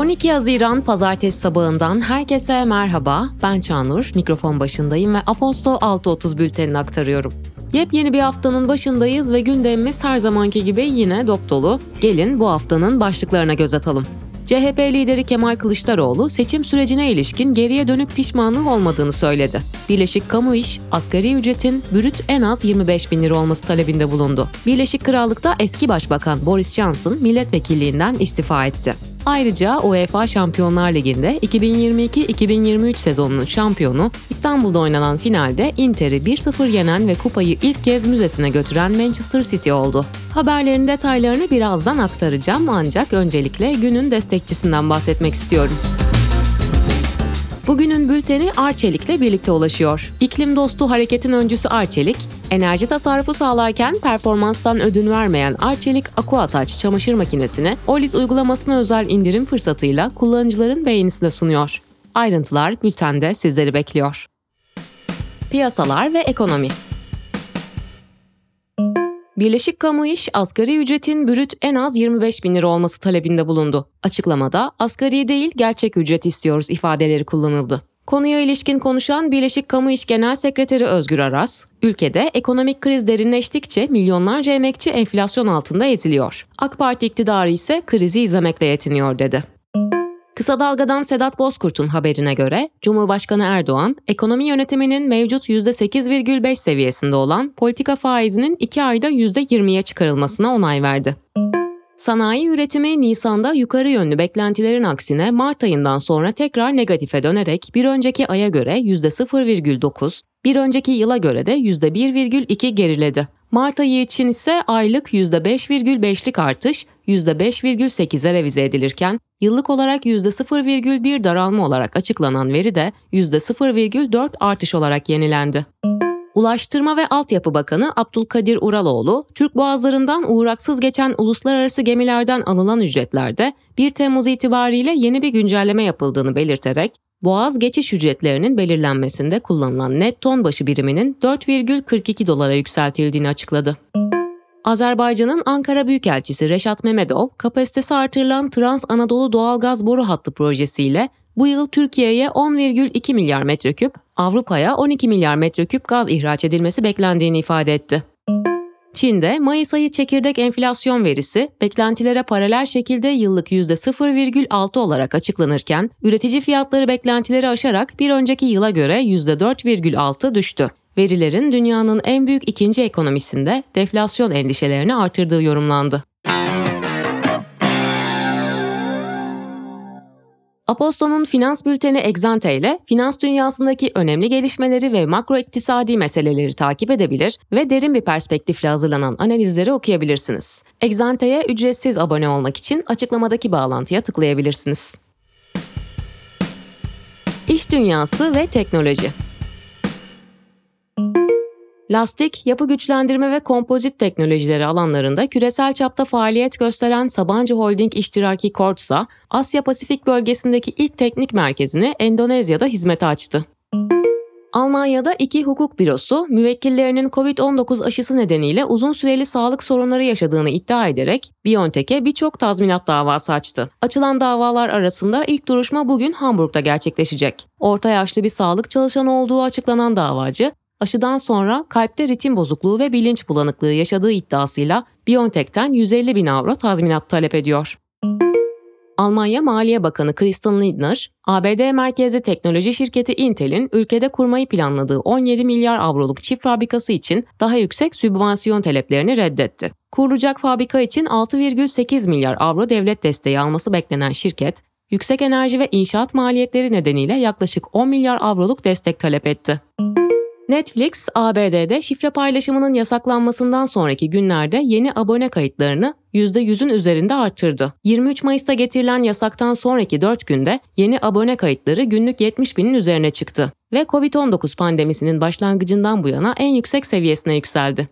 12 Haziran pazartesi sabahından herkese merhaba. Ben Çağnur, mikrofon başındayım ve Aposto 6.30 bültenini aktarıyorum. Yepyeni bir haftanın başındayız ve gündemimiz her zamanki gibi yine dop dolu. Gelin bu haftanın başlıklarına göz atalım. CHP lideri Kemal Kılıçdaroğlu seçim sürecine ilişkin geriye dönük pişmanlığı olmadığını söyledi. Birleşik Kamu İş, asgari ücretin bürüt en az 25 bin lira olması talebinde bulundu. Birleşik Krallık'ta eski Başbakan Boris Johnson milletvekilliğinden istifa etti. Ayrıca UEFA Şampiyonlar Ligi'nde 2022-2023 sezonunun şampiyonu İstanbul'da oynanan finalde Inter'i 1-0 yenen ve kupayı ilk kez müzesine götüren Manchester City oldu. Haberlerin detaylarını birazdan aktaracağım ancak öncelikle günün destekçisinden bahsetmek istiyorum. Bugünün bülteni Arçelik'le birlikte ulaşıyor. İklim dostu hareketin öncüsü Arçelik, enerji tasarrufu sağlarken performanstan ödün vermeyen Arçelik Aquataç çamaşır makinesini Olis uygulamasına özel indirim fırsatıyla kullanıcıların beğenisine sunuyor. Ayrıntılar bültende sizleri bekliyor. Piyasalar ve ekonomi Birleşik Kamu İş, asgari ücretin bürüt en az 25 bin lira olması talebinde bulundu. Açıklamada asgari değil gerçek ücret istiyoruz ifadeleri kullanıldı. Konuya ilişkin konuşan Birleşik Kamu İş Genel Sekreteri Özgür Aras, ülkede ekonomik kriz derinleştikçe milyonlarca emekçi enflasyon altında eziliyor. AK Parti iktidarı ise krizi izlemekle yetiniyor dedi. Kısa Dalga'dan Sedat Bozkurt'un haberine göre Cumhurbaşkanı Erdoğan, ekonomi yönetiminin mevcut %8,5 seviyesinde olan politika faizinin 2 ayda %20'ye çıkarılmasına onay verdi. Sanayi üretimi Nisan'da yukarı yönlü beklentilerin aksine Mart ayından sonra tekrar negatife dönerek bir önceki aya göre %0,9, bir önceki yıla göre de %1,2 geriledi. Mart ayı için ise aylık %5,5'lik artış %5,8'e revize edilirken yıllık olarak %0,1 daralma olarak açıklanan veri de %0,4 artış olarak yenilendi. Ulaştırma ve Altyapı Bakanı Abdülkadir Uraloğlu, Türk boğazlarından uğraksız geçen uluslararası gemilerden alınan ücretlerde 1 Temmuz itibariyle yeni bir güncelleme yapıldığını belirterek, Boğaz geçiş ücretlerinin belirlenmesinde kullanılan net ton başı biriminin 4,42 dolara yükseltildiğini açıkladı. Azerbaycan'ın Ankara Büyükelçisi Reşat Memedov, kapasitesi artırılan Trans Anadolu Doğalgaz Boru Hattı projesiyle bu yıl Türkiye'ye 10,2 milyar metreküp, Avrupa'ya 12 milyar metreküp gaz ihraç edilmesi beklendiğini ifade etti. Çin'de Mayıs ayı çekirdek enflasyon verisi beklentilere paralel şekilde yıllık %0,6 olarak açıklanırken üretici fiyatları beklentileri aşarak bir önceki yıla göre %4,6 düştü. Verilerin dünyanın en büyük ikinci ekonomisinde deflasyon endişelerini artırdığı yorumlandı. Aposto'nun finans bülteni Exante ile finans dünyasındaki önemli gelişmeleri ve makro iktisadi meseleleri takip edebilir ve derin bir perspektifle hazırlanan analizleri okuyabilirsiniz. Exante'ye ücretsiz abone olmak için açıklamadaki bağlantıya tıklayabilirsiniz. İş dünyası ve teknoloji Lastik, yapı güçlendirme ve kompozit teknolojileri alanlarında küresel çapta faaliyet gösteren Sabancı Holding iştiraki Kortsa, Asya Pasifik bölgesindeki ilk teknik merkezini Endonezya'da hizmete açtı. Almanya'da iki hukuk bürosu müvekkillerinin COVID-19 aşısı nedeniyle uzun süreli sağlık sorunları yaşadığını iddia ederek BioNTech'e birçok tazminat davası açtı. Açılan davalar arasında ilk duruşma bugün Hamburg'da gerçekleşecek. Orta yaşlı bir sağlık çalışanı olduğu açıklanan davacı, aşıdan sonra kalpte ritim bozukluğu ve bilinç bulanıklığı yaşadığı iddiasıyla BioNTech'ten 150 bin avro tazminat talep ediyor. Almanya Maliye Bakanı Christian Lindner, ABD merkezli teknoloji şirketi Intel'in ülkede kurmayı planladığı 17 milyar avroluk çip fabrikası için daha yüksek sübvansiyon taleplerini reddetti. Kurulacak fabrika için 6,8 milyar avro devlet desteği alması beklenen şirket, yüksek enerji ve inşaat maliyetleri nedeniyle yaklaşık 10 milyar avroluk destek talep etti. Netflix, ABD'de şifre paylaşımının yasaklanmasından sonraki günlerde yeni abone kayıtlarını %100'ün üzerinde arttırdı. 23 Mayıs'ta getirilen yasaktan sonraki 4 günde yeni abone kayıtları günlük 70 binin üzerine çıktı ve COVID-19 pandemisinin başlangıcından bu yana en yüksek seviyesine yükseldi.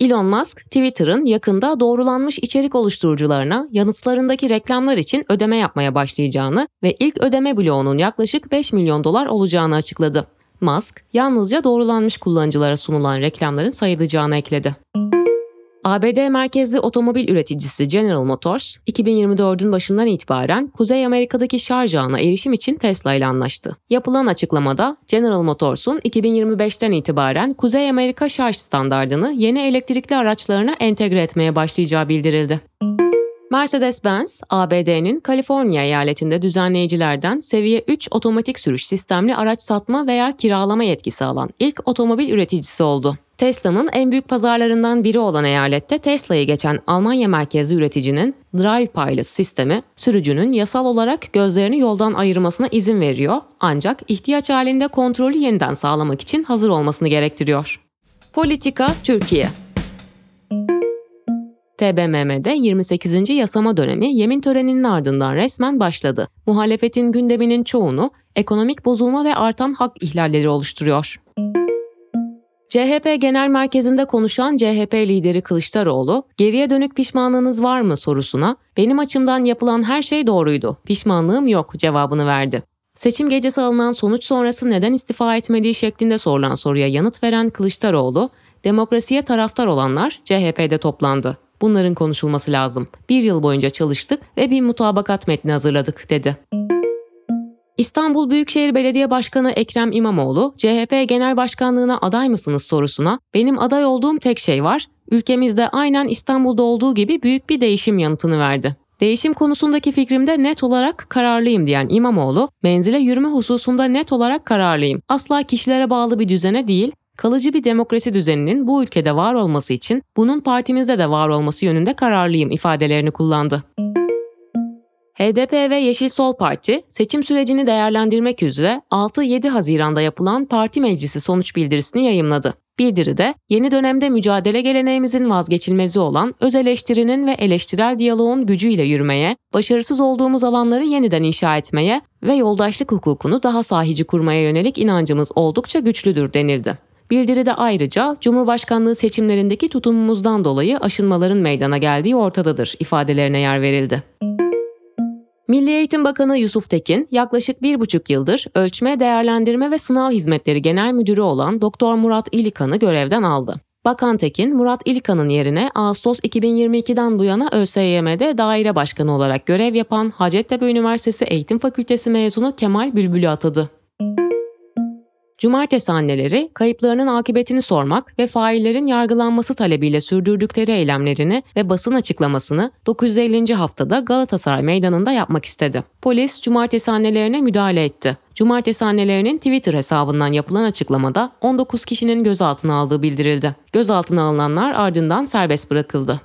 Elon Musk, Twitter'ın yakında doğrulanmış içerik oluşturucularına yanıtlarındaki reklamlar için ödeme yapmaya başlayacağını ve ilk ödeme bloğunun yaklaşık 5 milyon dolar olacağını açıkladı. Musk, yalnızca doğrulanmış kullanıcılara sunulan reklamların sayılacağını ekledi. ABD merkezli otomobil üreticisi General Motors, 2024'ün başından itibaren Kuzey Amerika'daki şarj ağına erişim için Tesla ile anlaştı. Yapılan açıklamada General Motors'un 2025'ten itibaren Kuzey Amerika şarj standardını yeni elektrikli araçlarına entegre etmeye başlayacağı bildirildi. Mercedes-Benz, ABD'nin Kaliforniya eyaletinde düzenleyicilerden seviye 3 otomatik sürüş sistemli araç satma veya kiralama yetkisi alan ilk otomobil üreticisi oldu. Tesla'nın en büyük pazarlarından biri olan eyalette Tesla'yı geçen Almanya merkezli üreticinin Drive Pilot sistemi sürücünün yasal olarak gözlerini yoldan ayırmasına izin veriyor ancak ihtiyaç halinde kontrolü yeniden sağlamak için hazır olmasını gerektiriyor. Politika Türkiye TBMM'de 28. yasama dönemi yemin töreninin ardından resmen başladı. Muhalefetin gündeminin çoğunu ekonomik bozulma ve artan hak ihlalleri oluşturuyor. CHP Genel Merkezi'nde konuşan CHP lideri Kılıçdaroğlu, geriye dönük pişmanlığınız var mı sorusuna, benim açımdan yapılan her şey doğruydu, pişmanlığım yok cevabını verdi. Seçim gecesi alınan sonuç sonrası neden istifa etmediği şeklinde sorulan soruya yanıt veren Kılıçdaroğlu, demokrasiye taraftar olanlar CHP'de toplandı. Bunların konuşulması lazım. Bir yıl boyunca çalıştık ve bir mutabakat metni hazırladık dedi. İstanbul Büyükşehir Belediye Başkanı Ekrem İmamoğlu, CHP Genel Başkanlığına aday mısınız sorusuna, benim aday olduğum tek şey var, ülkemizde aynen İstanbul'da olduğu gibi büyük bir değişim yanıtını verdi. Değişim konusundaki fikrimde net olarak kararlıyım diyen İmamoğlu, menzile yürüme hususunda net olarak kararlıyım. Asla kişilere bağlı bir düzene değil, kalıcı bir demokrasi düzeninin bu ülkede var olması için bunun partimizde de var olması yönünde kararlıyım ifadelerini kullandı. HDP ve Yeşil Sol Parti seçim sürecini değerlendirmek üzere 6-7 Haziran'da yapılan parti meclisi sonuç bildirisini yayımladı. Bildiride yeni dönemde mücadele geleneğimizin vazgeçilmezi olan öz eleştirinin ve eleştirel diyaloğun gücüyle yürümeye, başarısız olduğumuz alanları yeniden inşa etmeye ve yoldaşlık hukukunu daha sahici kurmaya yönelik inancımız oldukça güçlüdür denildi. Bildiride ayrıca Cumhurbaşkanlığı seçimlerindeki tutumumuzdan dolayı aşınmaların meydana geldiği ortadadır ifadelerine yer verildi. Milli Eğitim Bakanı Yusuf Tekin yaklaşık bir buçuk yıldır Ölçme, Değerlendirme ve Sınav Hizmetleri Genel Müdürü olan Doktor Murat İlikan'ı görevden aldı. Bakan Tekin, Murat İlkan'ın yerine Ağustos 2022'den bu yana ÖSYM'de daire başkanı olarak görev yapan Hacettepe Üniversitesi Eğitim Fakültesi mezunu Kemal Bülbül'ü atadı. Cumartesi anneleri kayıplarının akıbetini sormak ve faillerin yargılanması talebiyle sürdürdükleri eylemlerini ve basın açıklamasını 950. haftada Galatasaray Meydanı'nda yapmak istedi. Polis cumartesi annelerine müdahale etti. Cumartesi annelerinin Twitter hesabından yapılan açıklamada 19 kişinin gözaltına aldığı bildirildi. Gözaltına alınanlar ardından serbest bırakıldı.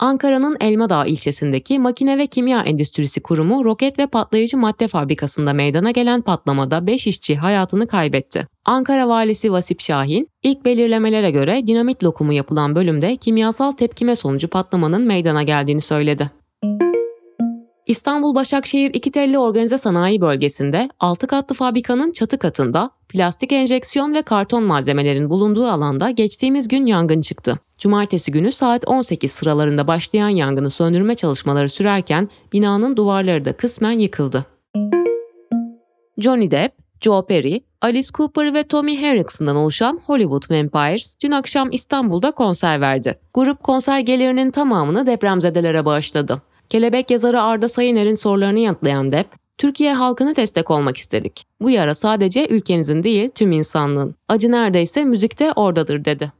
Ankara'nın Elmadağ ilçesindeki Makine ve Kimya Endüstrisi Kurumu roket ve patlayıcı madde fabrikasında meydana gelen patlamada 5 işçi hayatını kaybetti. Ankara valisi Vasip Şahin, ilk belirlemelere göre dinamit lokumu yapılan bölümde kimyasal tepkime sonucu patlamanın meydana geldiğini söyledi. İstanbul Başakşehir İkitelli Organize Sanayi Bölgesi'nde 6 katlı fabrikanın çatı katında plastik enjeksiyon ve karton malzemelerin bulunduğu alanda geçtiğimiz gün yangın çıktı. Cumartesi günü saat 18 sıralarında başlayan yangını söndürme çalışmaları sürerken binanın duvarları da kısmen yıkıldı. Johnny Depp, Joe Perry, Alice Cooper ve Tommy Henrikson'dan oluşan Hollywood Vampires dün akşam İstanbul'da konser verdi. Grup konser gelirinin tamamını depremzedelere bağışladı. Kelebek yazarı Arda Sayıner'in sorularını yanıtlayan Depp, Türkiye halkına destek olmak istedik. Bu yara sadece ülkemizin değil tüm insanlığın. Acı neredeyse müzikte oradadır dedi.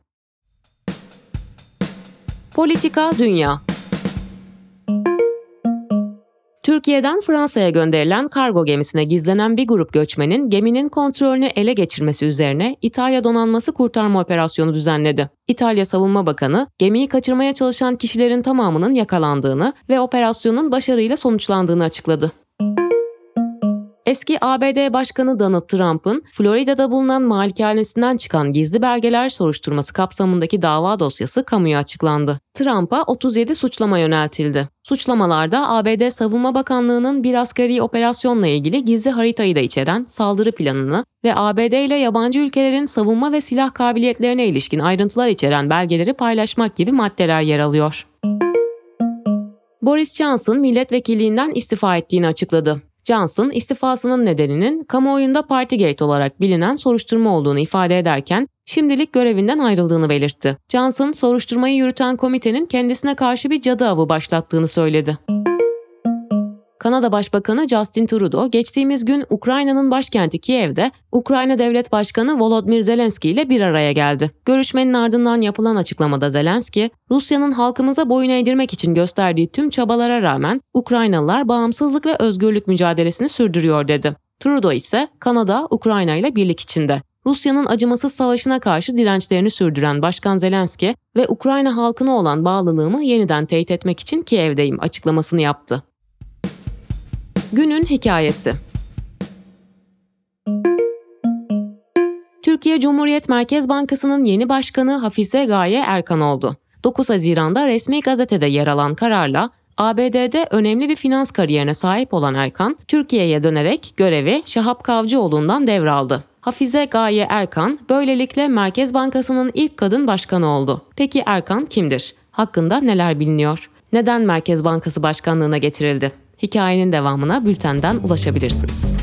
Politika Dünya Türkiye'den Fransa'ya gönderilen kargo gemisine gizlenen bir grup göçmenin geminin kontrolünü ele geçirmesi üzerine İtalya donanması kurtarma operasyonu düzenledi. İtalya Savunma Bakanı gemiyi kaçırmaya çalışan kişilerin tamamının yakalandığını ve operasyonun başarıyla sonuçlandığını açıkladı. Eski ABD Başkanı Donald Trump'ın Florida'da bulunan malikanesinden çıkan gizli belgeler soruşturması kapsamındaki dava dosyası kamuya açıklandı. Trump'a 37 suçlama yöneltildi. Suçlamalarda ABD Savunma Bakanlığı'nın bir askeri operasyonla ilgili gizli haritayı da içeren saldırı planını ve ABD ile yabancı ülkelerin savunma ve silah kabiliyetlerine ilişkin ayrıntılar içeren belgeleri paylaşmak gibi maddeler yer alıyor. Boris Johnson milletvekilliğinden istifa ettiğini açıkladı. Johnson istifasının nedeninin kamuoyunda Partygate olarak bilinen soruşturma olduğunu ifade ederken şimdilik görevinden ayrıldığını belirtti. Johnson soruşturmayı yürüten komitenin kendisine karşı bir cadı avı başlattığını söyledi. Kanada Başbakanı Justin Trudeau geçtiğimiz gün Ukrayna'nın başkenti Kiev'de Ukrayna Devlet Başkanı Volodymyr Zelenski ile bir araya geldi. Görüşmenin ardından yapılan açıklamada Zelenski, Rusya'nın halkımıza boyun eğdirmek için gösterdiği tüm çabalara rağmen Ukraynalılar bağımsızlık ve özgürlük mücadelesini sürdürüyor dedi. Trudeau ise Kanada, Ukrayna ile birlik içinde. Rusya'nın acımasız savaşına karşı dirençlerini sürdüren Başkan Zelenski ve Ukrayna halkına olan bağlılığımı yeniden teyit etmek için Kiev'deyim açıklamasını yaptı. Günün hikayesi. Türkiye Cumhuriyet Merkez Bankası'nın yeni başkanı Hafize Gaye Erkan oldu. 9 Haziran'da resmi gazetede yer alan kararla ABD'de önemli bir finans kariyerine sahip olan Erkan, Türkiye'ye dönerek görevi Şahap Kavcıoğlu'ndan devraldı. Hafize Gaye Erkan böylelikle Merkez Bankası'nın ilk kadın başkanı oldu. Peki Erkan kimdir? Hakkında neler biliniyor? Neden Merkez Bankası başkanlığına getirildi? Hikayenin devamına bültenden ulaşabilirsiniz.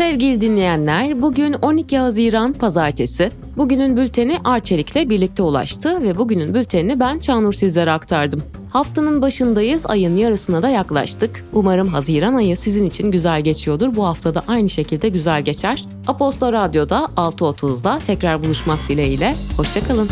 Sevgili dinleyenler, bugün 12 Haziran Pazartesi. Bugünün bülteni Arçelik'le birlikte ulaştı ve bugünün bültenini ben Çağnur sizlere aktardım. Haftanın başındayız, ayın yarısına da yaklaştık. Umarım Haziran ayı sizin için güzel geçiyordur. Bu hafta da aynı şekilde güzel geçer. Aposto Radyo'da 6.30'da tekrar buluşmak dileğiyle. Hoşçakalın.